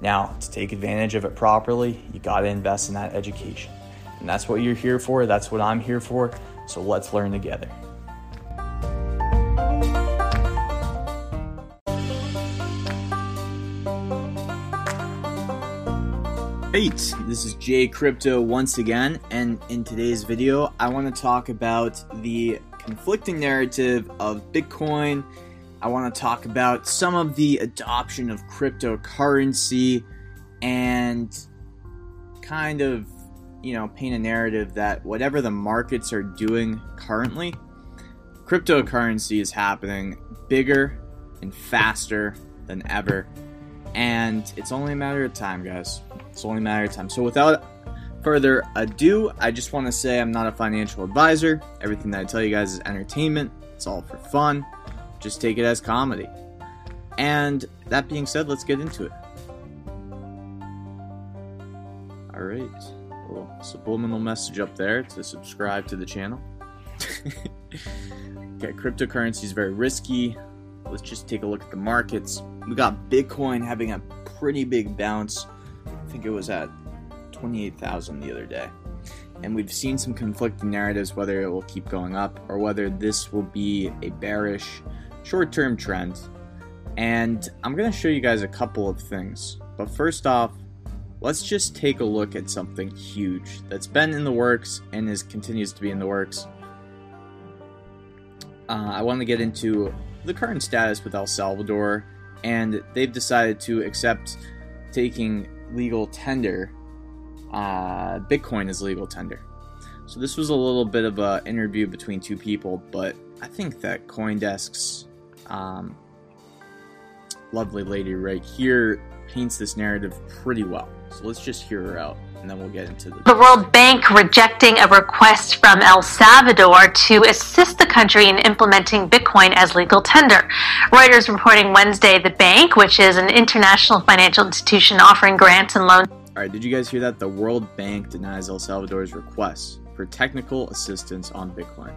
Now, to take advantage of it properly, you got to invest in that education. And that's what you're here for, that's what I'm here for. So let's learn together. Hey, this is Jay Crypto once again, and in today's video, I want to talk about the conflicting narrative of Bitcoin I want to talk about some of the adoption of cryptocurrency and kind of, you know, paint a narrative that whatever the markets are doing currently, cryptocurrency is happening bigger and faster than ever. And it's only a matter of time, guys. It's only a matter of time. So, without further ado, I just want to say I'm not a financial advisor. Everything that I tell you guys is entertainment, it's all for fun. Just take it as comedy. And that being said, let's get into it. Alright. A Little subliminal message up there to subscribe to the channel. okay, cryptocurrency is very risky. Let's just take a look at the markets. We got Bitcoin having a pretty big bounce. I think it was at 28,000 the other day. And we've seen some conflicting narratives whether it will keep going up or whether this will be a bearish short term trend. And I'm going to show you guys a couple of things. But first off, let's just take a look at something huge that's been in the works and is continues to be in the works. Uh, I want to get into the current status with El Salvador, and they've decided to accept taking legal tender. Uh, Bitcoin is legal tender. So this was a little bit of an interview between two people, but I think that CoinDesk's um, lovely lady right here paints this narrative pretty well. So let's just hear her out and then we'll get into the. The World Bank rejecting a request from El Salvador to assist the country in implementing Bitcoin as legal tender. Reuters reporting Wednesday the bank, which is an international financial institution offering grants and loans. All right, did you guys hear that? The World Bank denies El Salvador's request for technical assistance on Bitcoin.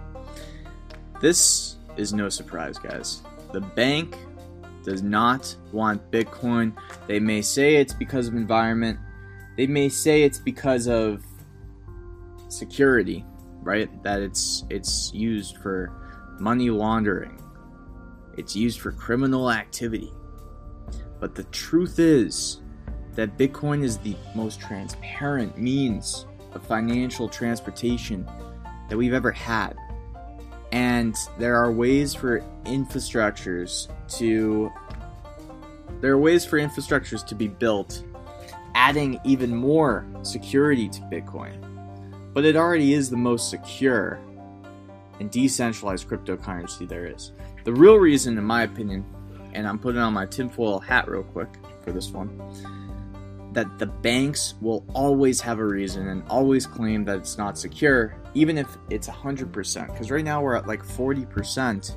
This is no surprise, guys. The bank does not want Bitcoin. They may say it's because of environment. They may say it's because of security, right? That it's it's used for money laundering. It's used for criminal activity. But the truth is that Bitcoin is the most transparent means of financial transportation that we've ever had. And there are ways for infrastructures to there are ways for infrastructures to be built adding even more security to Bitcoin. But it already is the most secure and decentralized cryptocurrency there is. The real reason, in my opinion, and I'm putting on my tinfoil hat real quick for this one, that the banks will always have a reason and always claim that it's not secure, even if it's 100%. Because right now we're at like 40%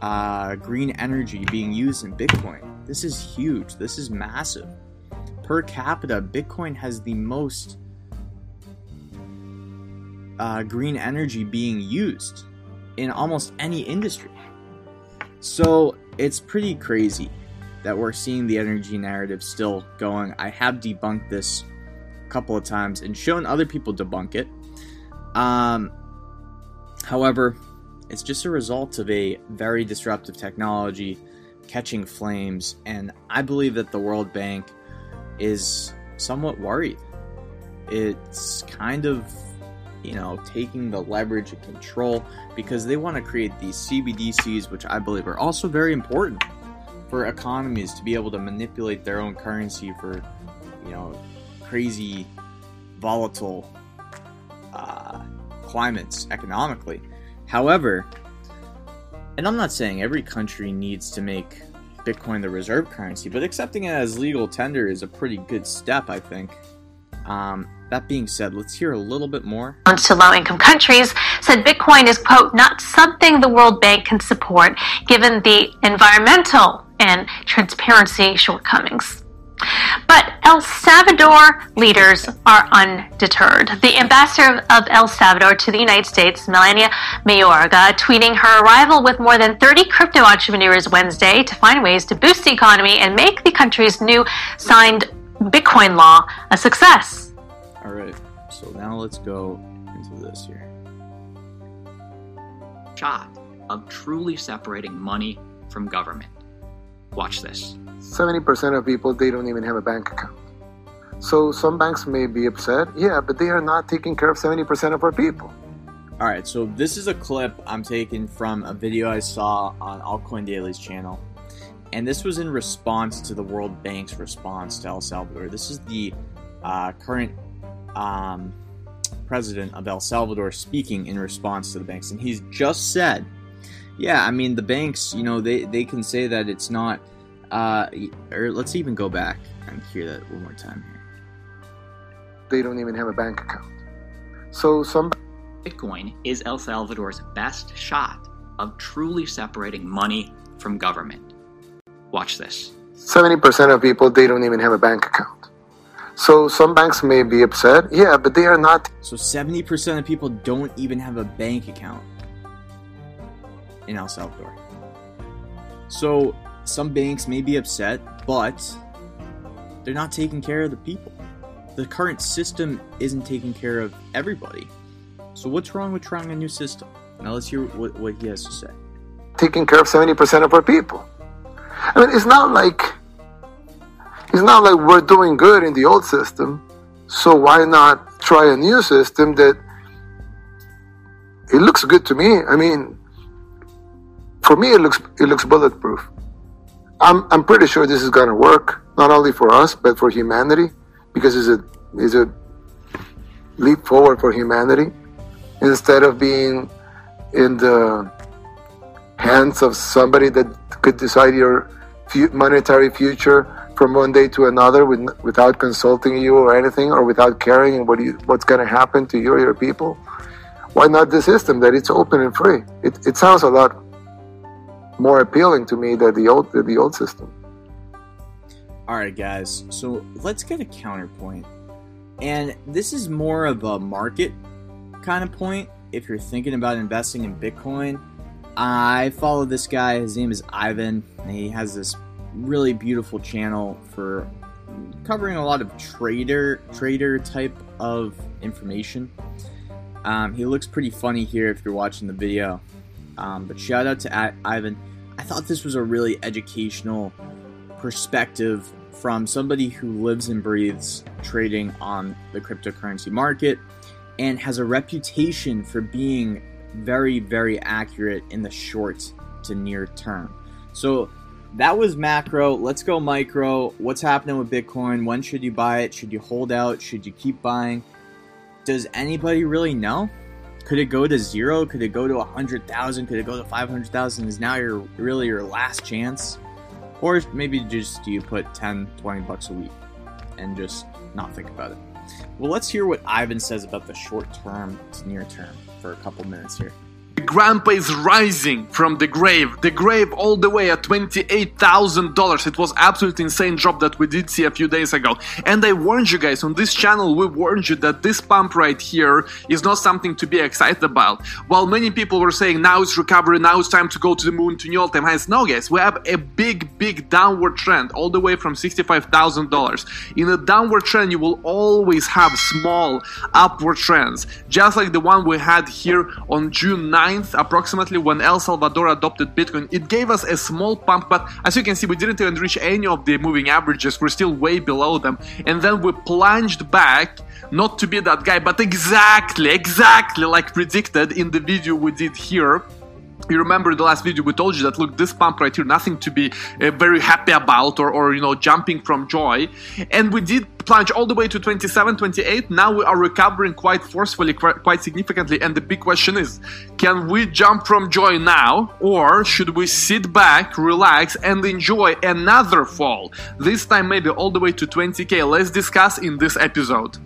uh, green energy being used in Bitcoin. This is huge. This is massive. Per capita, Bitcoin has the most uh, green energy being used in almost any industry. So it's pretty crazy that we're seeing the energy narrative still going. I have debunked this a couple of times and shown other people debunk it. Um, however, it's just a result of a very disruptive technology catching flames, and I believe that the World Bank is somewhat worried. It's kind of, you know, taking the leverage and control because they want to create these CBDCs, which I believe are also very important for economies to be able to manipulate their own currency for, you know, crazy, volatile uh, climates economically. However, and I'm not saying every country needs to make Bitcoin the reserve currency, but accepting it as legal tender is a pretty good step, I think. Um, That being said, let's hear a little bit more. To low income countries said Bitcoin is, quote, not something the World Bank can support given the environmental and transparency shortcomings. But El Salvador leaders are undeterred. The ambassador of El Salvador to the United States, Milena Mayorga, tweeting her arrival with more than 30 crypto entrepreneurs Wednesday to find ways to boost the economy and make the country's new signed Bitcoin law a success. All right, so now let's go into this here. Shot of truly separating money from government. Watch this. 70% of people, they don't even have a bank account. So some banks may be upset, yeah, but they are not taking care of 70% of our people. All right, so this is a clip I'm taking from a video I saw on Altcoin Daily's channel. And this was in response to the World Bank's response to El Salvador. This is the uh, current um, president of El Salvador speaking in response to the banks. And he's just said, yeah, I mean, the banks, you know, they, they can say that it's not. Uh, or let's even go back and hear that one more time here. They don't even have a bank account. So some. Bitcoin is El Salvador's best shot of truly separating money from government. Watch this. 70% of people, they don't even have a bank account. So some banks may be upset, yeah, but they are not. So 70% of people don't even have a bank account in El Salvador. So some banks may be upset, but they're not taking care of the people. The current system isn't taking care of everybody. So what's wrong with trying a new system? Now let's hear what, what he has to say. Taking care of 70% of our people. I mean, it's not like it's not like we're doing good in the old system, so why not try a new system that it looks good to me. I mean, for me, it looks it looks bulletproof. I'm I'm pretty sure this is gonna work not only for us but for humanity because it's a it's a leap forward for humanity instead of being in the hands of somebody that could decide your monetary future from one day to another with, without consulting you or anything or without caring what you, what's going to happen to you or your people why not the system that it's open and free it, it sounds a lot more appealing to me than the old than the old system. All right, guys. So let's get a counterpoint, and this is more of a market kind of point. If you're thinking about investing in Bitcoin, I follow this guy. His name is Ivan. he has this really beautiful channel for covering a lot of trader trader type of information. Um, he looks pretty funny here if you're watching the video. Um, but shout out to Ivan. I thought this was a really educational perspective from somebody who lives and breathes trading on the cryptocurrency market and has a reputation for being very, very accurate in the short to near term. So that was macro. Let's go micro. What's happening with Bitcoin? When should you buy it? Should you hold out? Should you keep buying? Does anybody really know? Could it go to zero? Could it go to a hundred thousand? Could it go to five hundred thousand? Is now your really your last chance? Or maybe just do you put 10, 20 bucks a week and just not think about it. Well, let's hear what Ivan says about the short term to near term for a couple minutes here. Grandpa is rising from the grave, the grave all the way at $28,000. It was absolutely insane drop that we did see a few days ago. And I warned you guys on this channel, we warned you that this pump right here is not something to be excited about. While many people were saying now it's recovery, now it's time to go to the moon to new all-time highs. No guys, we have a big, big downward trend all the way from $65,000. In a downward trend, you will always have small upward trends, just like the one we had here on June 9 9th, approximately, when El Salvador adopted Bitcoin, it gave us a small pump, but as you can see, we didn't even reach any of the moving averages. We're still way below them. And then we plunged back, not to be that guy, but exactly, exactly like predicted in the video we did here you remember the last video we told you that look this pump right here nothing to be uh, very happy about or, or you know jumping from joy. And we did plunge all the way to 27 28 now we are recovering quite forcefully quite significantly. And the big question is can we jump from joy now? Or should we sit back relax and enjoy another fall? This time maybe all the way to 20k let's discuss in this episode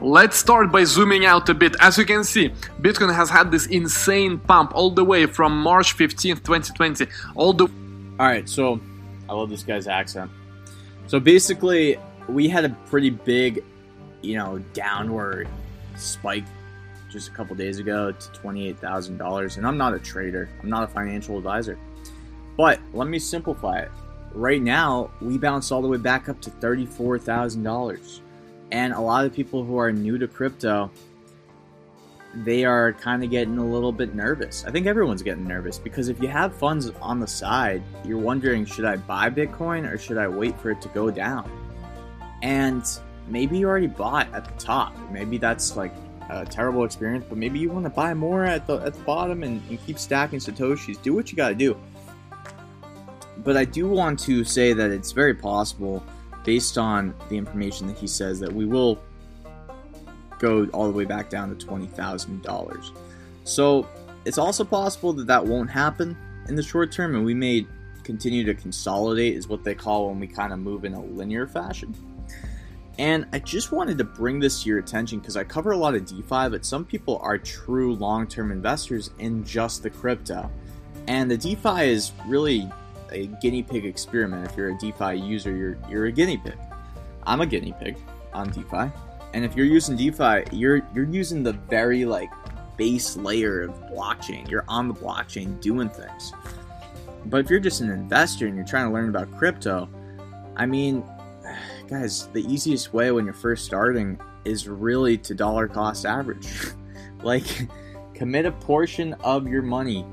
Let's start by zooming out a bit. As you can see, Bitcoin has had this insane pump all the way from March 15th, 2020, all the All right, so I love this guy's accent. So basically, we had a pretty big, you know, downward spike just a couple days ago to $28,000. And I'm not a trader, I'm not a financial advisor. But let me simplify it. Right now, we bounced all the way back up to $34,000. And a lot of people who are new to crypto, they are kind of getting a little bit nervous. I think everyone's getting nervous because if you have funds on the side, you're wondering should I buy Bitcoin or should I wait for it to go down? And maybe you already bought at the top. Maybe that's like a terrible experience, but maybe you want to buy more at the at the bottom and, and keep stacking satoshis. Do what you got to do. But I do want to say that it's very possible, based on the information that he says, that we will go all the way back down to twenty thousand dollars. So it's also possible that that won't happen in the short term, and we may continue to consolidate, is what they call when we kind of move in a linear fashion. And I just wanted to bring this to your attention because I cover a lot of DeFi, but some people are true long term investors in just the crypto. And the DeFi is really a guinea pig experiment. If you're a DeFi user, you're, you're a guinea pig. I'm a guinea pig on DeFi. And if you're using DeFi, you're you're using the very like base layer of blockchain. You're on the blockchain doing things. But if you're just an investor and you're trying to learn about crypto, I mean, guys, the easiest way when you're first starting is really to dollar cost average. like, commit a portion of your money.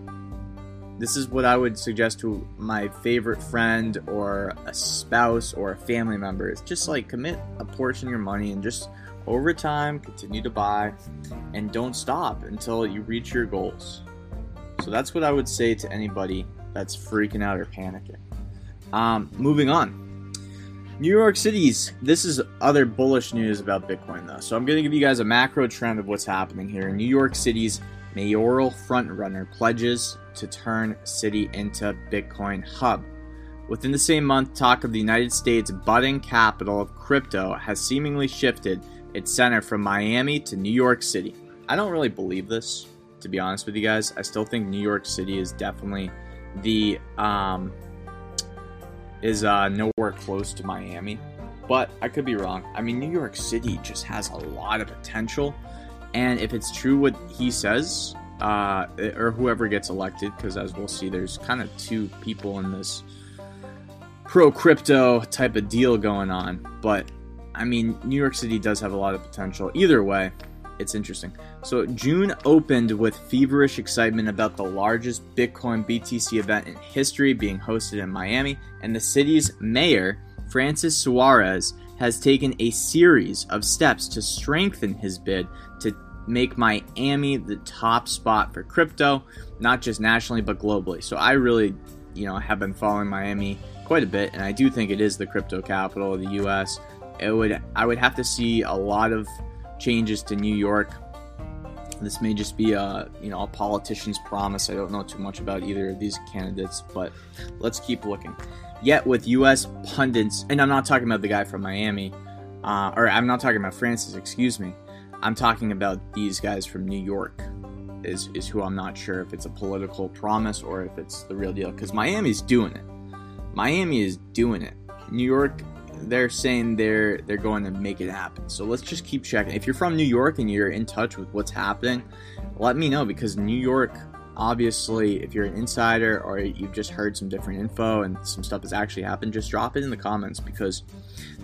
This is what I would suggest to my favorite friend or a spouse or a family member. It's just like commit a portion of your money and just over time continue to buy and don't stop until you reach your goals. So that's what I would say to anybody that's freaking out or panicking. Um, moving on. New York City's. This is other bullish news about Bitcoin, though. So I'm going to give you guys a macro trend of what's happening here. New York City's mayoral frontrunner pledges to turn city into Bitcoin hub. Within the same month, talk of the United States' budding capital of crypto has seemingly shifted its center from Miami to New York City. I don't really believe this, to be honest with you guys. I still think New York City is definitely the um, is uh, nowhere close to Miami, but I could be wrong. I mean, New York City just has a lot of potential, and if it's true what he says, uh, or whoever gets elected, because as we'll see, there's kind of two people in this pro crypto type of deal going on. But I mean, New York City does have a lot of potential. Either way, it's interesting. So June opened with feverish excitement about the largest Bitcoin BTC event in history being hosted in Miami, and the city's mayor, Francis Suarez, has taken a series of steps to strengthen his bid to make Miami the top spot for crypto, not just nationally but globally. So I really, you know, have been following Miami quite a bit, and I do think it is the crypto capital of the U.S. It would I would have to see a lot of changes to New York. This may just be a you know a politician's promise. I don't know too much about either of these candidates, but let's keep looking. Yet with U.S. pundits, and I'm not talking about the guy from Miami, uh, or I'm not talking about Francis. Excuse me. I'm talking about these guys from New York. Is is who I'm not sure if it's a political promise or if it's the real deal. Because Miami's doing it. Miami is doing it. New York they're saying they're they're going to make it happen. So let's just keep checking. If you're from New York and you're in touch with what's happening, let me know because New York obviously if you're an insider or you've just heard some different info and some stuff has actually happened, just drop it in the comments because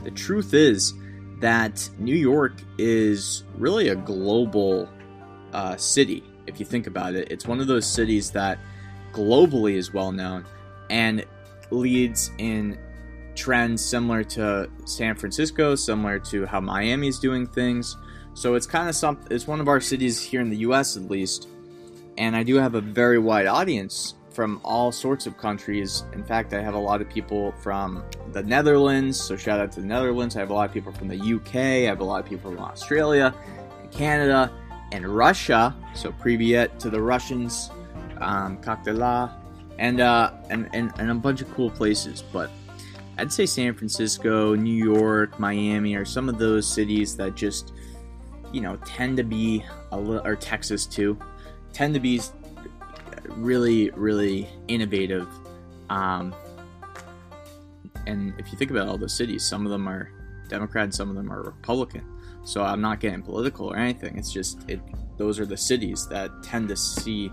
the truth is that New York is really a global uh, city. If you think about it, it's one of those cities that globally is well known and leads in trends similar to San Francisco, similar to how Miami is doing things. So it's kind of something. It's one of our cities here in the U.S. at least, and I do have a very wide audience from all sorts of countries. In fact, I have a lot of people from the Netherlands. So shout out to the Netherlands. I have a lot of people from the UK. I have a lot of people from Australia, and Canada, and Russia. So privyet to the Russians, um, Kakdela, and uh, and and and a bunch of cool places. But I'd say San Francisco, New York, Miami are some of those cities that just you know, tend to be a little, or Texas too, tend to be really, really innovative. Um, and if you think about all those cities, some of them are Democrat, some of them are Republican. So I'm not getting political or anything. It's just it. Those are the cities that tend to see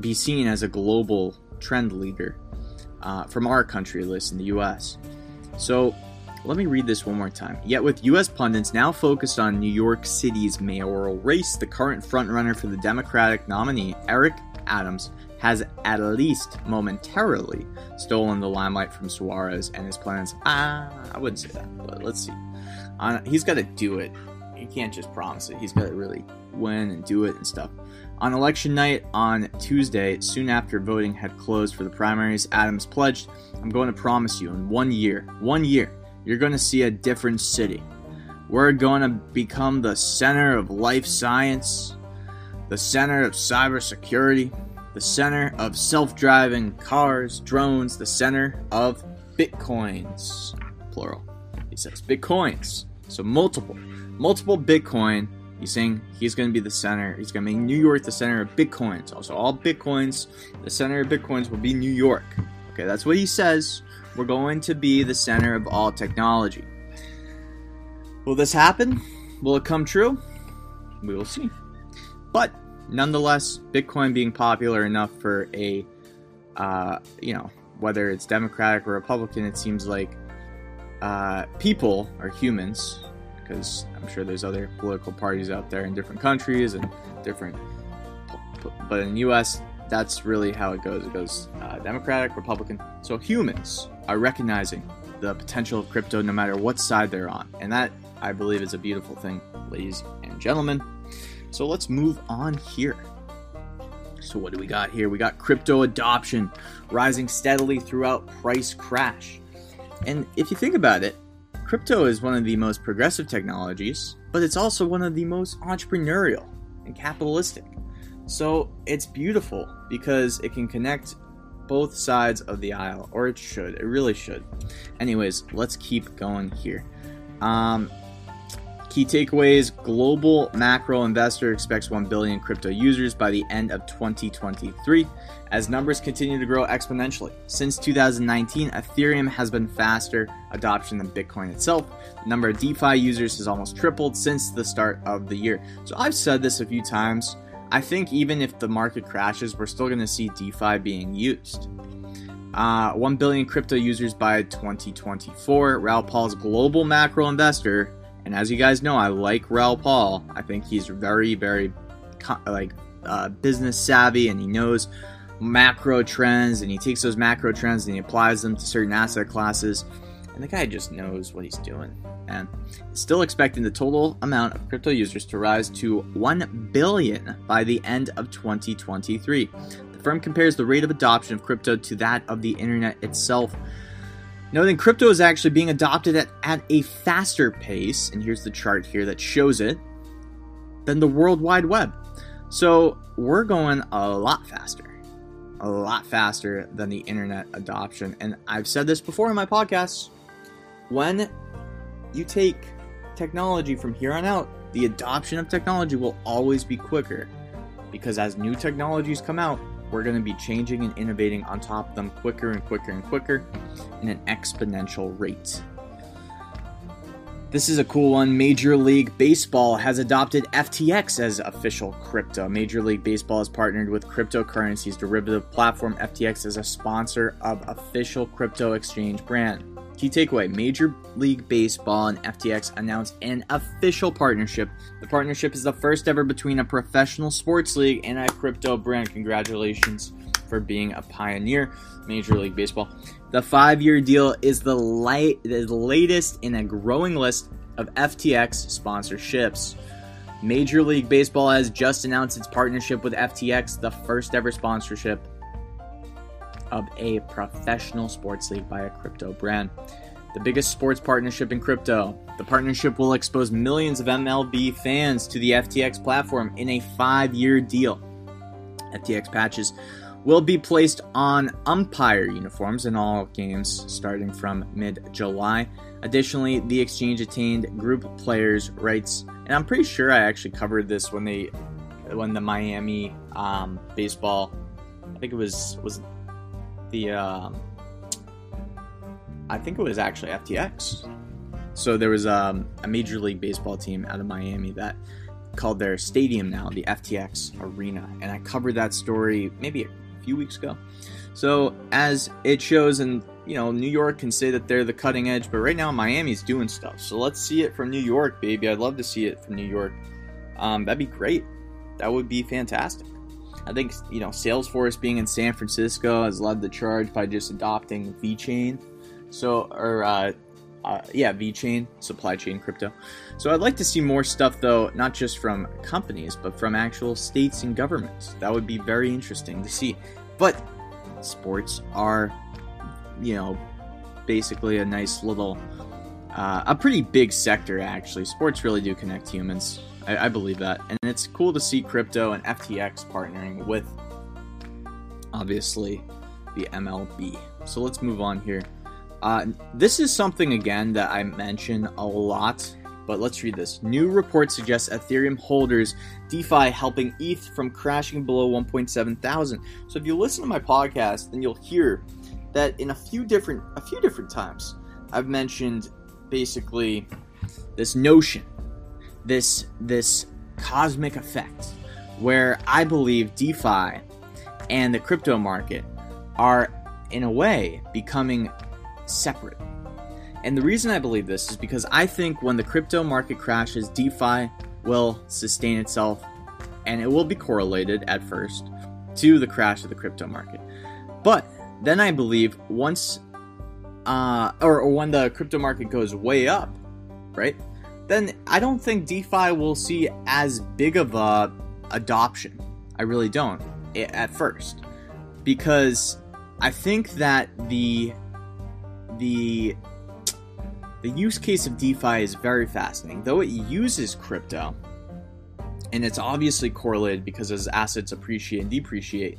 be seen as a global trend leader uh, from our country list in the U.S. So let me read this one more time. Yet, with U.S. pundits now focused on New York City's mayoral race, the current frontrunner for the Democratic nominee, Eric Adams, has at least momentarily stolen the limelight from Suarez and his plans. Ah, I wouldn't say that, but let's see. Uh, he's got to do it. He can't just promise it. He's got to really win and do it and stuff. On election night on Tuesday, soon after voting had closed for the primaries, Adams pledged, I'm going to promise you in one year, one year, you're going to see a different city. We're going to become the center of life science, the center of cybersecurity, the center of self driving cars, drones, the center of bitcoins. Plural. He says bitcoins. So multiple, multiple Bitcoin. He's saying he's going to be the center. He's going to make New York the center of Bitcoins. Also, all Bitcoins, the center of Bitcoins will be New York. Okay, that's what he says. We're going to be the center of all technology. Will this happen? Will it come true? We will see. But nonetheless, Bitcoin being popular enough for a, uh, you know, whether it's Democratic or Republican, it seems like uh, people are humans, because I'm sure there's other political parties out there in different countries and different, but in the U.S., that's really how it goes. It goes uh, Democratic, Republican. So humans are recognizing the potential of crypto no matter what side they're on. And that, I believe, is a beautiful thing, ladies and gentlemen. So let's move on here. So, what do we got here? We got crypto adoption rising steadily throughout price crash. And if you think about it, crypto is one of the most progressive technologies, but it's also one of the most entrepreneurial and capitalistic. So it's beautiful because it can connect both sides of the aisle, or it should. It really should. Anyways, let's keep going here. Um, key takeaways global macro investor expects 1 billion crypto users by the end of 2023 as numbers continue to grow exponentially. Since 2019, Ethereum has been faster adoption than Bitcoin itself. The number of DeFi users has almost tripled since the start of the year. So I've said this a few times. I think even if the market crashes, we're still going to see DeFi being used. Uh, 1 billion crypto users by 2024. Raoul Pal's global macro investor, and as you guys know, I like Raoul Pal. I think he's very, very like uh, business savvy, and he knows macro trends, and he takes those macro trends and he applies them to certain asset classes. And the guy just knows what he's doing. And still expecting the total amount of crypto users to rise to 1 billion by the end of 2023. The firm compares the rate of adoption of crypto to that of the internet itself. Noting crypto is actually being adopted at, at a faster pace, and here's the chart here that shows it, than the World Wide Web. So we're going a lot faster a lot faster than the internet adoption. And I've said this before in my podcasts. When you take technology from here on out, the adoption of technology will always be quicker because as new technologies come out, we're going to be changing and innovating on top of them quicker and quicker and quicker in an exponential rate. This is a cool one. Major League Baseball has adopted FTX as official crypto. Major League Baseball has partnered with cryptocurrencies derivative platform FTX as a sponsor of official crypto exchange brand. Key takeaway Major League Baseball and FTX announced an official partnership. The partnership is the first ever between a professional sports league and a crypto brand. Congratulations for being a pioneer, Major League Baseball. The five year deal is the, light, the latest in a growing list of FTX sponsorships. Major League Baseball has just announced its partnership with FTX, the first ever sponsorship of a professional sports league by a crypto brand. The biggest sports partnership in crypto. The partnership will expose millions of MLB fans to the FTX platform in a five year deal. FTX patches will be placed on umpire uniforms in all games starting from mid July. Additionally, the exchange attained group players' rights, and I'm pretty sure I actually covered this when they, when the Miami um, baseball, I think it was was the, um, I think it was actually FTX. So there was um, a Major League Baseball team out of Miami that called their stadium now the FTX Arena, and I covered that story maybe a few weeks ago. So as it shows, and you know, New York can say that they're the cutting edge, but right now Miami's doing stuff. So let's see it from New York, baby. I'd love to see it from New York. Um, that'd be great. That would be fantastic. I think you know Salesforce being in San Francisco has led the charge by just adopting VeChain. So or uh, uh, yeah, VeChain, supply chain crypto. So I'd like to see more stuff, though, not just from companies, but from actual states and governments. That would be very interesting to see. But sports are, you know, basically a nice little, uh, a pretty big sector, actually. Sports really do connect humans. I, I believe that. And it's cool to see crypto and FTX partnering with, obviously, the MLB. So let's move on here. Uh, this is something again that I mention a lot, but let's read this. New report suggests Ethereum holders DeFi helping ETH from crashing below 1.7 thousand. So if you listen to my podcast, then you'll hear that in a few different a few different times I've mentioned basically this notion, this this cosmic effect, where I believe DeFi and the crypto market are in a way becoming separate. And the reason I believe this is because I think when the crypto market crashes, DeFi will sustain itself and it will be correlated at first to the crash of the crypto market. But then I believe once, uh, or, or when the crypto market goes way up, right? Then I don't think DeFi will see as big of a adoption. I really don't at first because I think that the the the use case of DeFi is very fascinating. Though it uses crypto, and it's obviously correlated because as assets appreciate and depreciate,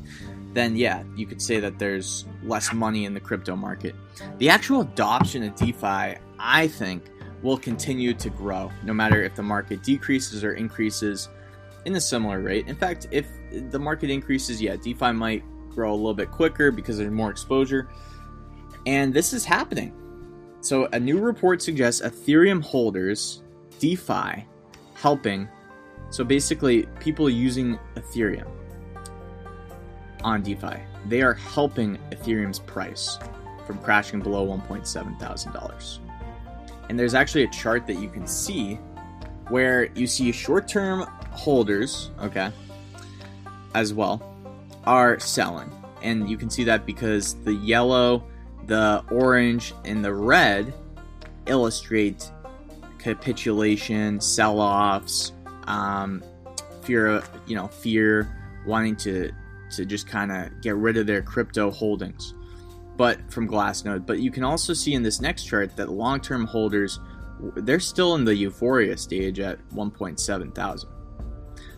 then yeah, you could say that there's less money in the crypto market. The actual adoption of DeFi, I think, will continue to grow no matter if the market decreases or increases in a similar rate. In fact, if the market increases, yeah, DeFi might grow a little bit quicker because there's more exposure. And this is happening. So, a new report suggests Ethereum holders, DeFi, helping. So, basically, people using Ethereum on DeFi, they are helping Ethereum's price from crashing below $1.7 thousand. And there's actually a chart that you can see where you see short term holders, okay, as well, are selling. And you can see that because the yellow the orange and the red illustrate capitulation, sell-offs, um, fear of you know fear, wanting to to just kind of get rid of their crypto holdings. But from Glassnode, but you can also see in this next chart that long-term holders they're still in the euphoria stage at 1.7 thousand.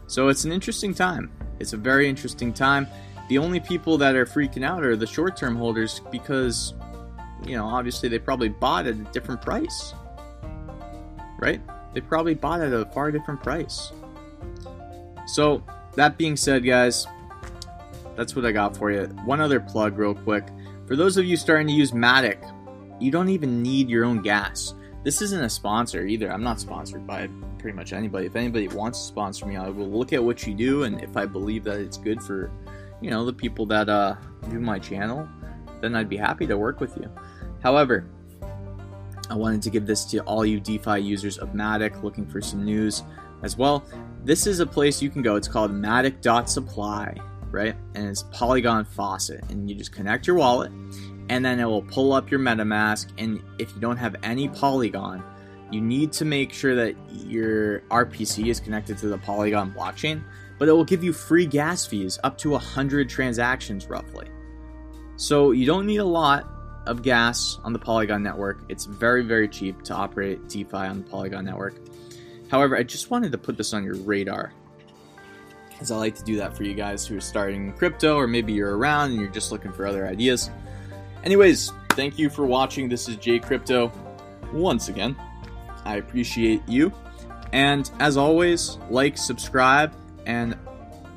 So it's an interesting time. It's a very interesting time. The only people that are freaking out are the short term holders because, you know, obviously they probably bought at a different price. Right? They probably bought at a far different price. So, that being said, guys, that's what I got for you. One other plug, real quick. For those of you starting to use Matic, you don't even need your own gas. This isn't a sponsor either. I'm not sponsored by pretty much anybody. If anybody wants to sponsor me, I will look at what you do, and if I believe that it's good for you know, the people that uh, view my channel, then I'd be happy to work with you. However, I wanted to give this to all you DeFi users of Matic looking for some news as well. This is a place you can go. It's called Matic.supply, right? And it's Polygon Faucet. And you just connect your wallet, and then it will pull up your MetaMask. And if you don't have any Polygon, you need to make sure that your RPC is connected to the Polygon blockchain but it will give you free gas fees up to 100 transactions roughly. So you don't need a lot of gas on the Polygon network. It's very, very cheap to operate DeFi on the Polygon network. However, I just wanted to put this on your radar. As I like to do that for you guys who are starting crypto, or maybe you're around and you're just looking for other ideas. Anyways, thank you for watching. This is Jay Crypto. Once again, I appreciate you. And as always, like, subscribe, and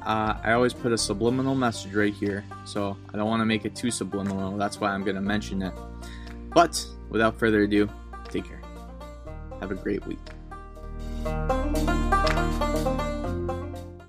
uh, I always put a subliminal message right here. So I don't want to make it too subliminal. That's why I'm going to mention it. But without further ado, take care. Have a great week.